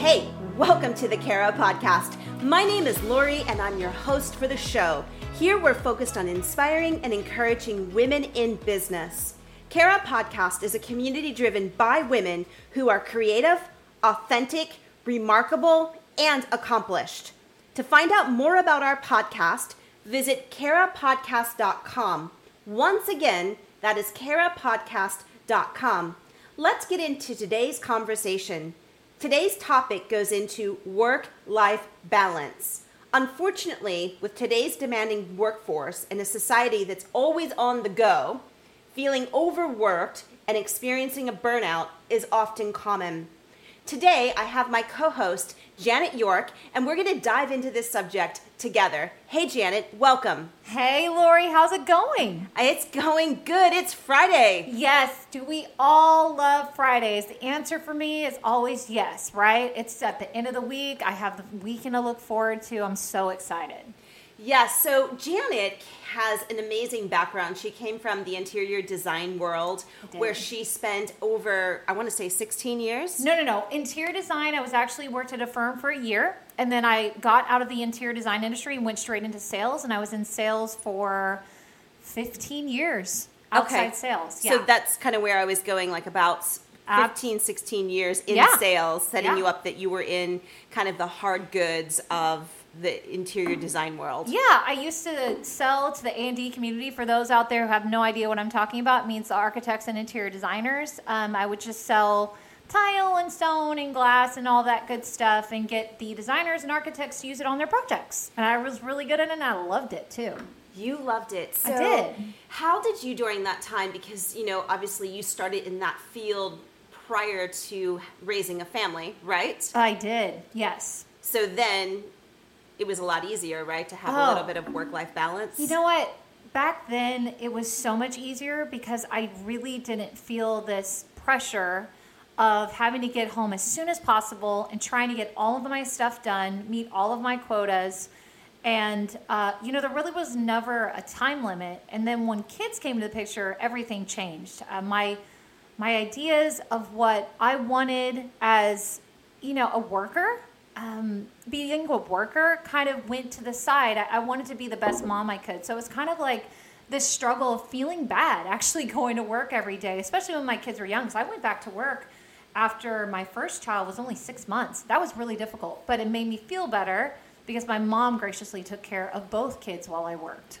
Hey, welcome to the Kara podcast. My name is Lori and I'm your host for the show. Here we're focused on inspiring and encouraging women in business. Kara Podcast is a community driven by women who are creative, authentic, remarkable, and accomplished. To find out more about our podcast, visit karapodcast.com. Once again, that is karapodcast.com. Let's get into today's conversation. Today's topic goes into work life balance. Unfortunately, with today's demanding workforce and a society that's always on the go, feeling overworked and experiencing a burnout is often common. Today, I have my co host, Janet York, and we're going to dive into this subject together. Hey, Janet, welcome. Hey, Lori, how's it going? It's going good. It's Friday. Yes. Do we all love Fridays? The answer for me is always yes, right? It's at the end of the week. I have the weekend to look forward to. I'm so excited. Yes, so Janet has an amazing background. She came from the interior design world where she spent over, I want to say 16 years. No, no, no. Interior design, I was actually worked at a firm for a year and then I got out of the interior design industry and went straight into sales and I was in sales for 15 years. Outside okay. sales. Yeah. So that's kind of where I was going like about 15, 16 years in yeah. sales, setting yeah. you up that you were in kind of the hard goods of the interior design world. Yeah, I used to sell to the A&D community. For those out there who have no idea what I'm talking about, means the architects and interior designers. Um, I would just sell tile and stone and glass and all that good stuff and get the designers and architects to use it on their projects. And I was really good at it and I loved it too. You loved it. So I did. How did you during that time because you know obviously you started in that field prior to raising a family, right? I did. Yes. So then it was a lot easier, right, to have oh. a little bit of work life balance. You know what? Back then, it was so much easier because I really didn't feel this pressure of having to get home as soon as possible and trying to get all of my stuff done, meet all of my quotas. And, uh, you know, there really was never a time limit. And then when kids came to the picture, everything changed. Uh, my, my ideas of what I wanted as, you know, a worker um, being a worker kind of went to the side. I, I wanted to be the best mom I could. So it was kind of like this struggle of feeling bad actually going to work every day, especially when my kids were young. So I went back to work after my first child was only six months. That was really difficult, but it made me feel better because my mom graciously took care of both kids while I worked.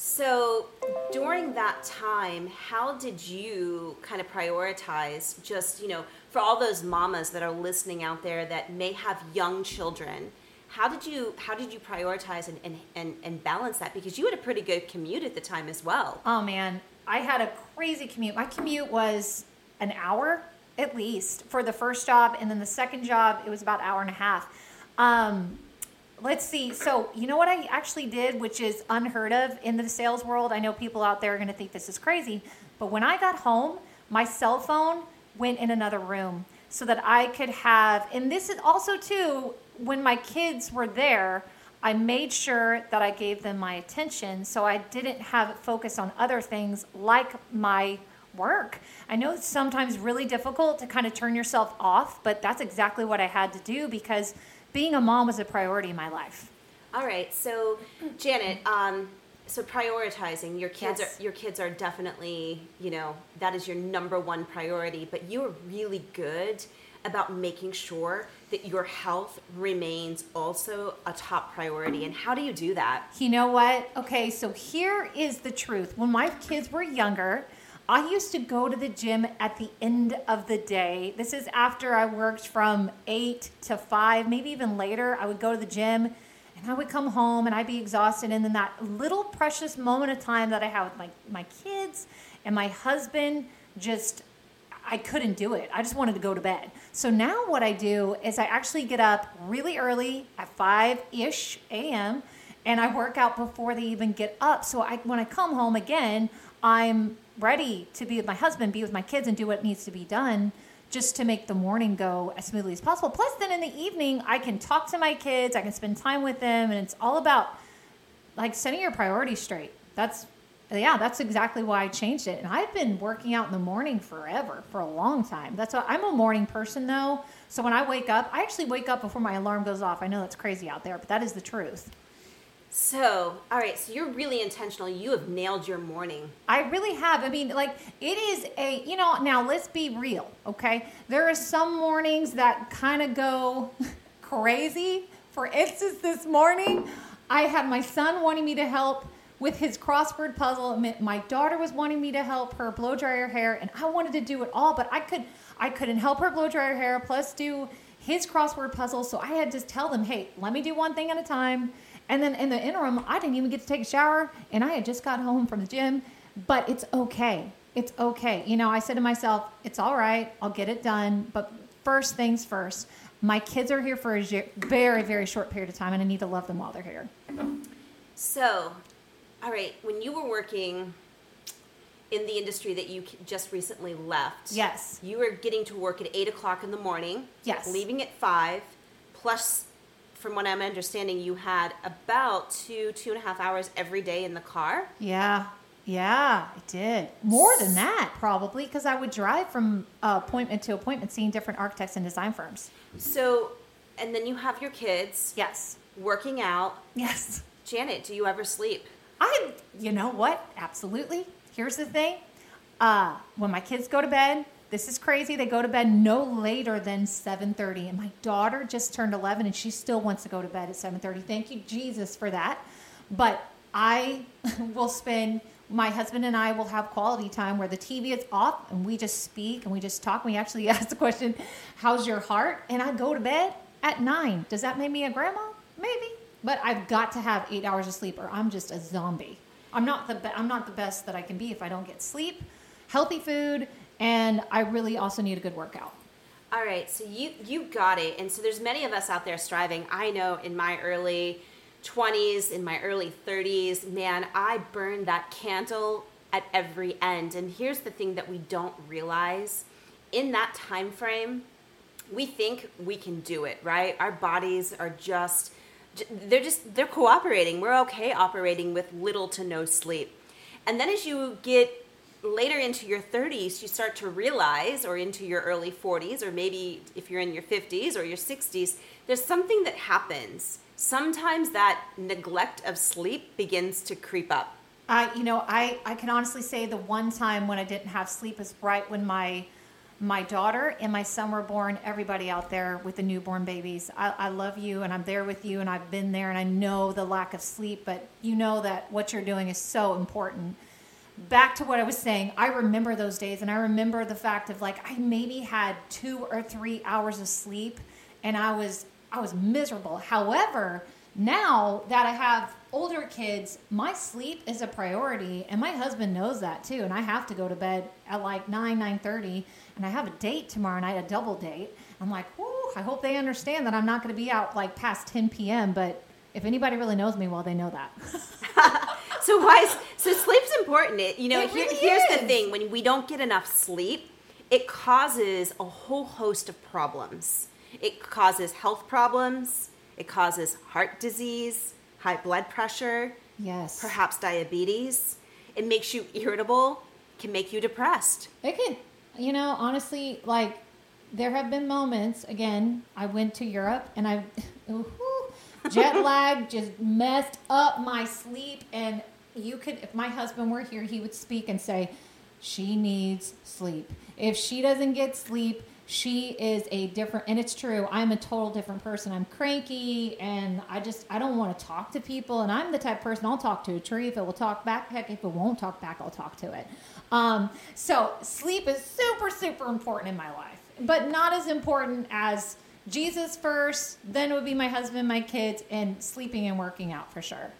So during that time, how did you kind of prioritize just, you know, for all those mamas that are listening out there that may have young children, how did you how did you prioritize and, and, and, and balance that? Because you had a pretty good commute at the time as well. Oh man, I had a crazy commute. My commute was an hour at least for the first job, and then the second job it was about an hour and a half. Um, let's see. So, you know what I actually did, which is unheard of in the sales world? I know people out there are going to think this is crazy, but when I got home, my cell phone went in another room so that I could have, and this is also too, when my kids were there, I made sure that I gave them my attention so I didn't have it focus on other things like my work. I know it's sometimes really difficult to kind of turn yourself off, but that's exactly what I had to do because being a mom was a priority in my life. All right, so Janet, um, so prioritizing your kids yes. are your kids are definitely you know that is your number one priority, but you are really good about making sure that your health remains also a top priority. And how do you do that? You know what? Okay, so here is the truth. When my kids were younger, I used to go to the gym at the end of the day. This is after I worked from 8 to 5, maybe even later. I would go to the gym and I would come home and I'd be exhausted. And then that little precious moment of time that I have with my, my kids and my husband just I couldn't do it. I just wanted to go to bed. So now what I do is I actually get up really early at 5 ish a.m. and I work out before they even get up. So I, when I come home again, I'm ready to be with my husband, be with my kids, and do what needs to be done just to make the morning go as smoothly as possible. Plus, then in the evening, I can talk to my kids, I can spend time with them, and it's all about like setting your priorities straight. That's yeah, that's exactly why I changed it. And I've been working out in the morning forever, for a long time. That's why I'm a morning person though. So when I wake up, I actually wake up before my alarm goes off. I know that's crazy out there, but that is the truth. So, all right, so you're really intentional. You have nailed your morning. I really have. I mean, like, it is a, you know, now let's be real, okay? There are some mornings that kind of go crazy. For instance, this morning, I had my son wanting me to help with his crossword puzzle. My daughter was wanting me to help her blow dry her hair, and I wanted to do it all, but I could I couldn't help her blow dry her hair plus do his crossword puzzle. So I had to tell them, hey, let me do one thing at a time. And then in the interim, I didn't even get to take a shower, and I had just got home from the gym. But it's okay. It's okay. You know, I said to myself, it's all right. I'll get it done. But first things first. My kids are here for a very, very short period of time, and I need to love them while they're here. So, all right, when you were working in the industry that you just recently left, yes, you were getting to work at eight o'clock in the morning, yes, leaving at five, plus, from what I'm understanding, you had about two, two and a half hours every day in the car. Yeah, yeah, I did. More than that, probably, because I would drive from appointment to appointment seeing different architects and design firms. So, and then you have your kids. Yes. Working out. Yes. Janet, do you ever sleep? I, you know what? Absolutely. Here's the thing. Uh, when my kids go to bed, this is crazy. They go to bed no later than 7:30, and my daughter just turned 11, and she still wants to go to bed at 7:30. Thank you, Jesus, for that. But I will spend my husband and I will have quality time where the TV is off and we just speak and we just talk. We actually ask the question, How's your heart? And I go to bed at nine. Does that make me a grandma? Maybe. But I've got to have eight hours of sleep or I'm just a zombie. I'm not the be- I'm not the best that I can be if I don't get sleep, healthy food, and I really also need a good workout. All right, so you you got it. And so there's many of us out there striving. I know in my early 20s, in my early 30s, man, I burned that candle at every end. And here's the thing that we don't realize in that time frame, we think we can do it, right? Our bodies are just they're just they're cooperating. We're okay operating with little to no sleep. And then as you get later into your 30s, you start to realize, or into your early 40s, or maybe if you're in your 50s or your 60s, there's something that happens sometimes that neglect of sleep begins to creep up. I, you know, I, I can honestly say the one time when I didn't have sleep is right when my my daughter and my son were born. Everybody out there with the newborn babies, I, I love you and I'm there with you and I've been there and I know the lack of sleep, but you know that what you're doing is so important. Back to what I was saying, I remember those days and I remember the fact of like I maybe had two or three hours of sleep and I was I was miserable. However, now that I have older kids, my sleep is a priority, and my husband knows that too. And I have to go to bed at like nine nine thirty, and I have a date tomorrow night, a double date. I'm like, whoo! I hope they understand that I'm not going to be out like past 10 p.m. But if anybody really knows me, well, they know that. so why? Is, so sleep's important. It, you know, it really here's is. the thing: when we don't get enough sleep, it causes a whole host of problems. It causes health problems, it causes heart disease, high blood pressure, yes, perhaps diabetes. It makes you irritable, can make you depressed. It can, you know, honestly, like there have been moments, again, I went to Europe and I jet lag just messed up my sleep and you could if my husband were here, he would speak and say, She needs sleep. If she doesn't get sleep, she is a different and it's true i'm a total different person i'm cranky and i just i don't want to talk to people and i'm the type person i'll talk to a tree if it will talk back heck if it won't talk back i'll talk to it um, so sleep is super super important in my life but not as important as jesus first then it would be my husband my kids and sleeping and working out for sure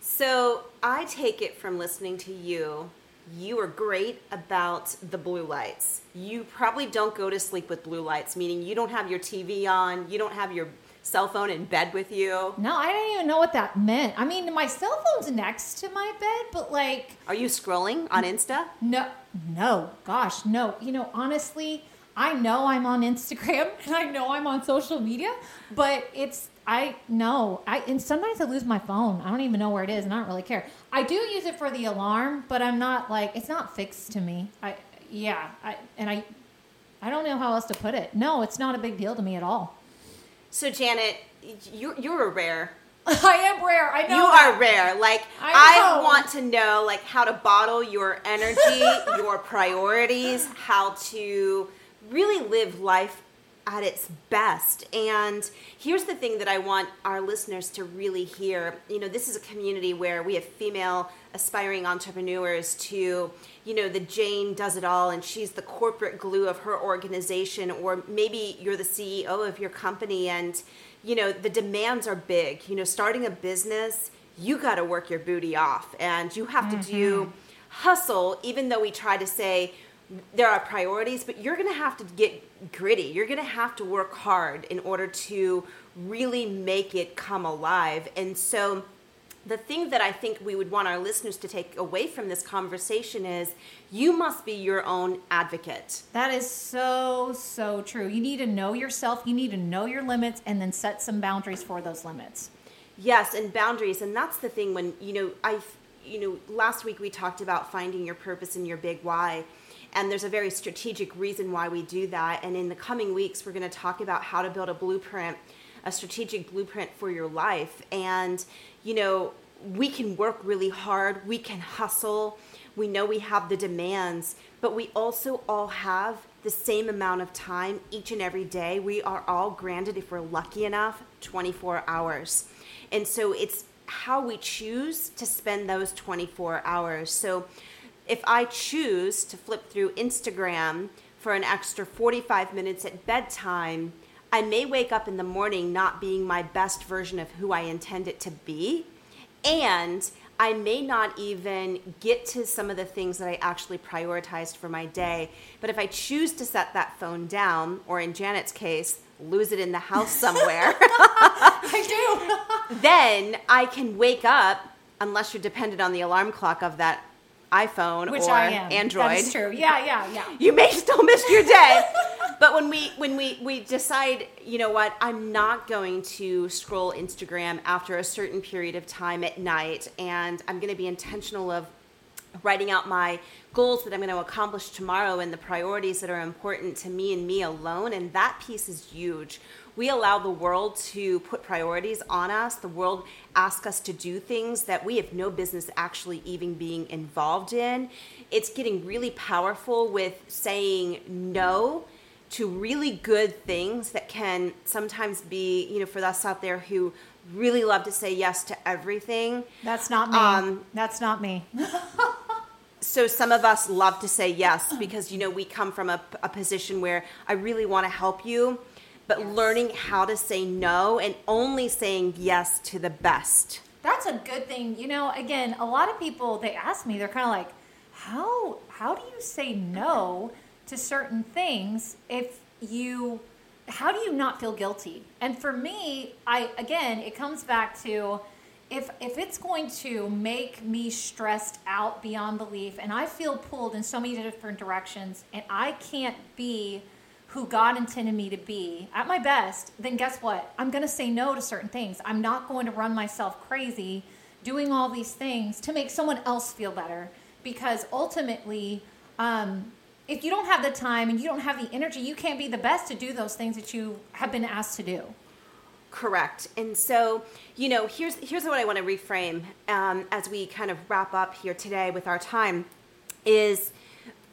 so i take it from listening to you you are great about the blue lights. You probably don't go to sleep with blue lights, meaning you don't have your TV on, you don't have your cell phone in bed with you. No, I didn't even know what that meant. I mean, my cell phone's next to my bed, but like. Are you scrolling on Insta? No, no, gosh, no. You know, honestly, I know I'm on Instagram and I know I'm on social media, but it's I know I and sometimes I lose my phone. I don't even know where it is, and I don't really care. I do use it for the alarm, but I'm not like it's not fixed to me. I yeah, I and I I don't know how else to put it. No, it's not a big deal to me at all. So Janet, you're you're a rare. I am rare. I know You that. are rare. Like I I, want to know like how to bottle your energy, your priorities, how to really live life at its best. And here's the thing that I want our listeners to really hear. You know, this is a community where we have female aspiring entrepreneurs to, you know, the Jane does it all and she's the corporate glue of her organization or maybe you're the CEO of your company and you know, the demands are big. You know, starting a business, you got to work your booty off and you have to do mm-hmm. hustle even though we try to say there are priorities, but you're going to have to get gritty. You're going to have to work hard in order to really make it come alive. And so, the thing that I think we would want our listeners to take away from this conversation is you must be your own advocate. That is so, so true. You need to know yourself, you need to know your limits, and then set some boundaries for those limits. Yes, and boundaries, and that's the thing when you know I, you know, last week we talked about finding your purpose and your big why, and there's a very strategic reason why we do that. And in the coming weeks, we're going to talk about how to build a blueprint, a strategic blueprint for your life. And you know, we can work really hard, we can hustle, we know we have the demands, but we also all have the same amount of time each and every day. We are all granted, if we're lucky enough, 24 hours. And so it's how we choose to spend those 24 hours. So if I choose to flip through Instagram for an extra 45 minutes at bedtime, I may wake up in the morning not being my best version of who I intend it to be. And I may not even get to some of the things that I actually prioritized for my day. But if I choose to set that phone down, or in Janet's case, lose it in the house somewhere, I do. then I can wake up, unless you're dependent on the alarm clock of that iPhone Which or. Android. That is true. Yeah, yeah, yeah. You may still miss your day. but when we when we we decide, you know what, I'm not going to scroll Instagram after a certain period of time at night and I'm going to be intentional of writing out my goals that I'm going to accomplish tomorrow and the priorities that are important to me and me alone. And that piece is huge. We allow the world to put priorities on us. The world asks us to do things that we have no business actually even being involved in. It's getting really powerful with saying no to really good things that can sometimes be, you know, for us out there who really love to say yes to everything. That's not me. Um, That's not me. so some of us love to say yes because you know we come from a, a position where i really want to help you but learning how to say no and only saying yes to the best That's a good thing. You know, again, a lot of people they ask me, they're kind of like, "How how do you say no to certain things if you how do you not feel guilty?" And for me, I again, it comes back to if if it's going to make me stressed out beyond belief and I feel pulled in so many different directions and I can't be who God intended me to be at my best, then guess what? I'm going to say no to certain things. I'm not going to run myself crazy doing all these things to make someone else feel better because ultimately, um, if you don't have the time and you don't have the energy, you can't be the best to do those things that you have been asked to do. correct and so you know here's here's what i want to reframe um, as we kind of wrap up here today with our time is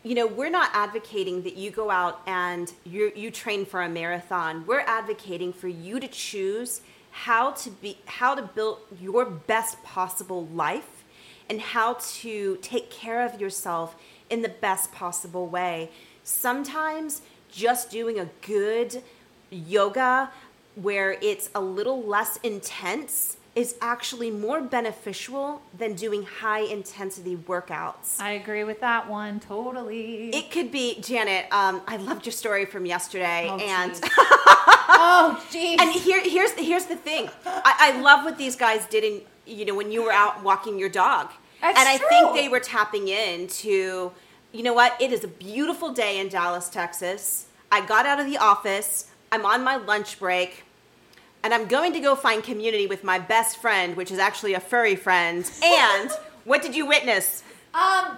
you know we're not advocating that you go out and you you train for a marathon. We're advocating for you to choose how to be how to build your best possible life and how to take care of yourself in the best possible way. Sometimes just doing a good yoga where it's a little less intense is actually more beneficial than doing high intensity workouts I agree with that one totally. it could be Janet. Um, I loved your story from yesterday, Oh, and jeez. oh, geez. and here here's here's the thing. I, I love what these guys did in you know when you were out walking your dog, That's and I true. think they were tapping into you know what it is a beautiful day in Dallas, Texas. I got out of the office. I'm on my lunch break. And I'm going to go find community with my best friend, which is actually a furry friend. And what did you witness? Um,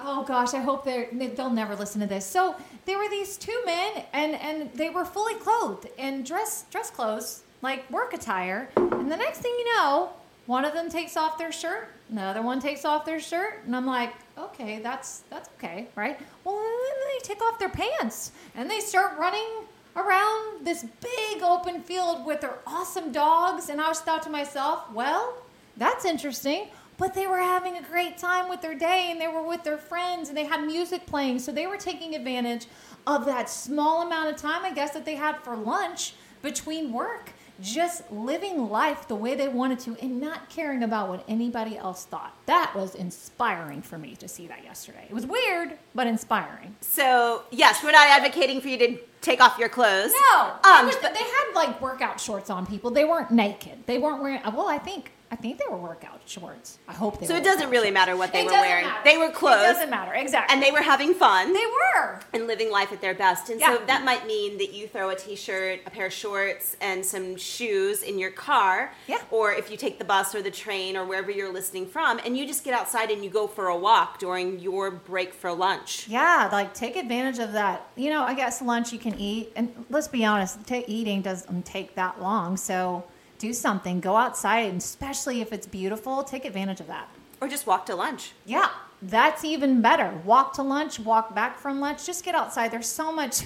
oh gosh, I hope they're, they'll never listen to this. So there were these two men, and and they were fully clothed in dress dress clothes, like work attire. And the next thing you know, one of them takes off their shirt, and the other one takes off their shirt, and I'm like, okay, that's that's okay, right? Well, then they take off their pants and they start running around this big open field with their awesome dogs, and I just thought to myself, well, that's interesting. But they were having a great time with their day and they were with their friends and they had music playing. So they were taking advantage of that small amount of time, I guess, that they had for lunch between work just living life the way they wanted to and not caring about what anybody else thought. That was inspiring for me to see that yesterday. It was weird, but inspiring. So, yes, we're not advocating for you to take off your clothes. No, Um, was- but- they had like workout shorts on. People, they weren't naked. They weren't wearing. Well, I think I think they were workout shorts. I hope they. So were it doesn't really shorts. matter what they It were wearing. matter. They were clothes. It doesn't matter exactly. And they were having fun. They were. and living life at their best. And Yeah. so that might mean that you throw a t-shirt, a pair of shorts, and some shoes in your car. Yeah. Or if you take the bus or the train or wherever you're listening from, and you just get outside and you go for a walk during your break for lunch. Yeah, like take advantage of that. You know, I guess lunch you can eat, and let's be honest, ta eating doesn't take that long. So do something, go outside, and especially if it's beautiful, take advantage of that. Or just walk to lunch. Yeah, that's even better. Walk to lunch, walk back from lunch, just get outside. There's so much.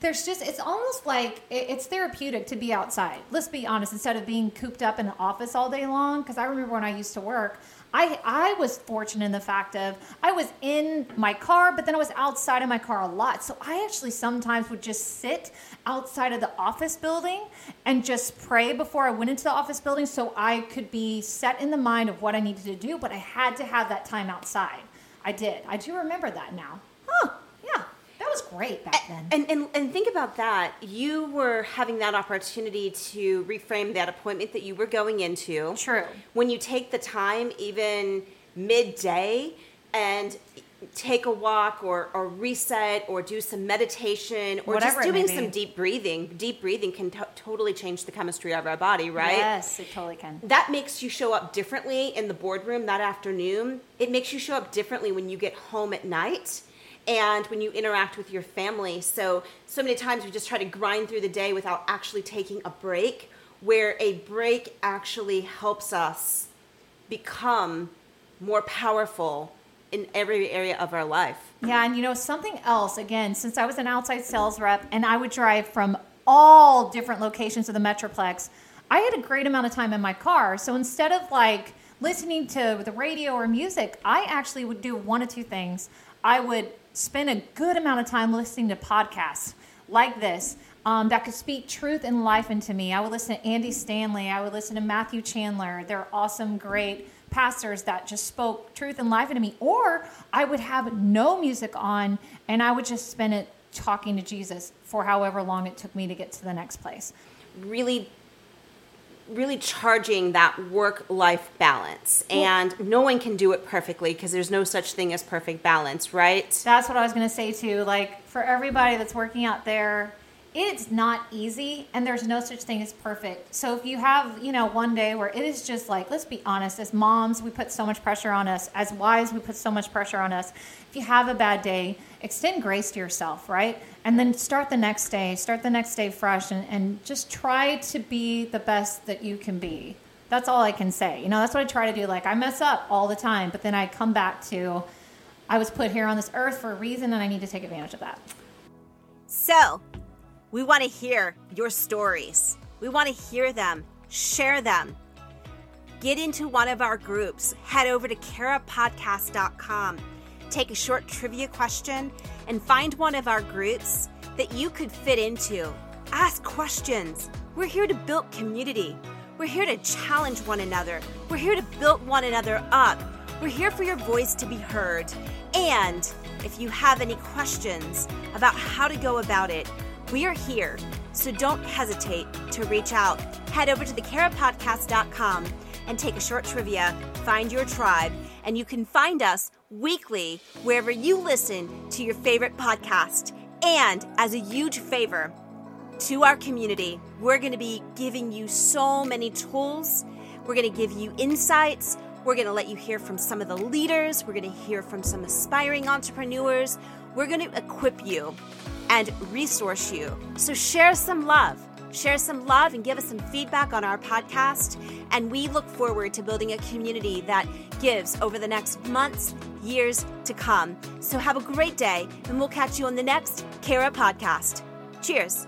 There's just, it's almost like it's therapeutic to be outside. Let's be honest, instead of being cooped up in an office all day long. Because I remember when I used to work, I, I was fortunate in the fact of I was in my car, but then I was outside of my car a lot. So I actually sometimes would just sit outside of the office building and just pray before I went into the office building so I could be set in the mind of what I needed to do, but I had to have that time outside. I did. I do remember that now. Was great back then. And, and and think about that. You were having that opportunity to reframe that appointment that you were going into. True. When you take the time, even midday, and take a walk or, or reset or do some meditation or Whatever just doing some deep breathing. Deep breathing can to- totally change the chemistry of our body, right? Yes, it totally can. that makes you show up differently in the boardroom that afternoon. It makes you show up differently when you get home at night and when you interact with your family. So, so many times we just try to grind through the day without actually taking a break, where a break actually helps us become more powerful in every area of our life. Yeah, and you know, something else, again, since I was an outside sales rep and I would drive from all different locations of the Metroplex, I had a great amount of time in my car. So instead of like listening to the radio or music, I actually would do one of two things. I would spend a good amount of time listening to podcasts like this um, that could speak truth and life into me. I would listen to Andy Stanley. I would listen to Matthew Chandler. They're awesome, great pastors that just spoke truth and life into me. Or I would have no music on and I would just spend it talking to Jesus for however long it took me to get to the next place. Really really charging that work life balance and no one can do it perfectly because there's no such thing as perfect balance right That's what I was going to say too. Like for everybody that's working out there, it's not easy and there's no such thing as perfect. So if you have, you know, one day where it is just like, let's be honest, as moms, we put so much pressure on us. As wives, we put so much pressure on us. If you have a bad day, extend grace to yourself, right? And then start the next day, start the next day fresh and, and just try to be the best that you can be. That's all I can say. You know, that's what I try to do. Like I mess up all the time, but then I come back to I was put here on this earth for a reason and I need to take advantage of that. so we want to hear your stories. We want to hear them share them. Get into one of our groups. Head over to carapodcast.com take a short trivia question and find one of our groups that you could fit into. Ask questions. We're here to build community. We're here to challenge one another. We're here to build one another up. We're here for your voice to be heard. And if you have any questions about how to go about it we are here so don't hesitate to reach out head over to thecarapodcast.com and take a short trivia, find your tribe, and you can find us weekly wherever you listen to your favorite podcast. And as a huge favor to our community, we're going to be giving you so many tools. We're going to give you insights. We're going to let you hear from some of the leaders. We're going to hear from some aspiring entrepreneurs. We're going to equip you and resource you. So share some love. Share some love and give us some feedback on our podcast. And we look forward to building a community that gives over the next months, years to come. So have a great day, and we'll catch you on the next Kara podcast. Cheers.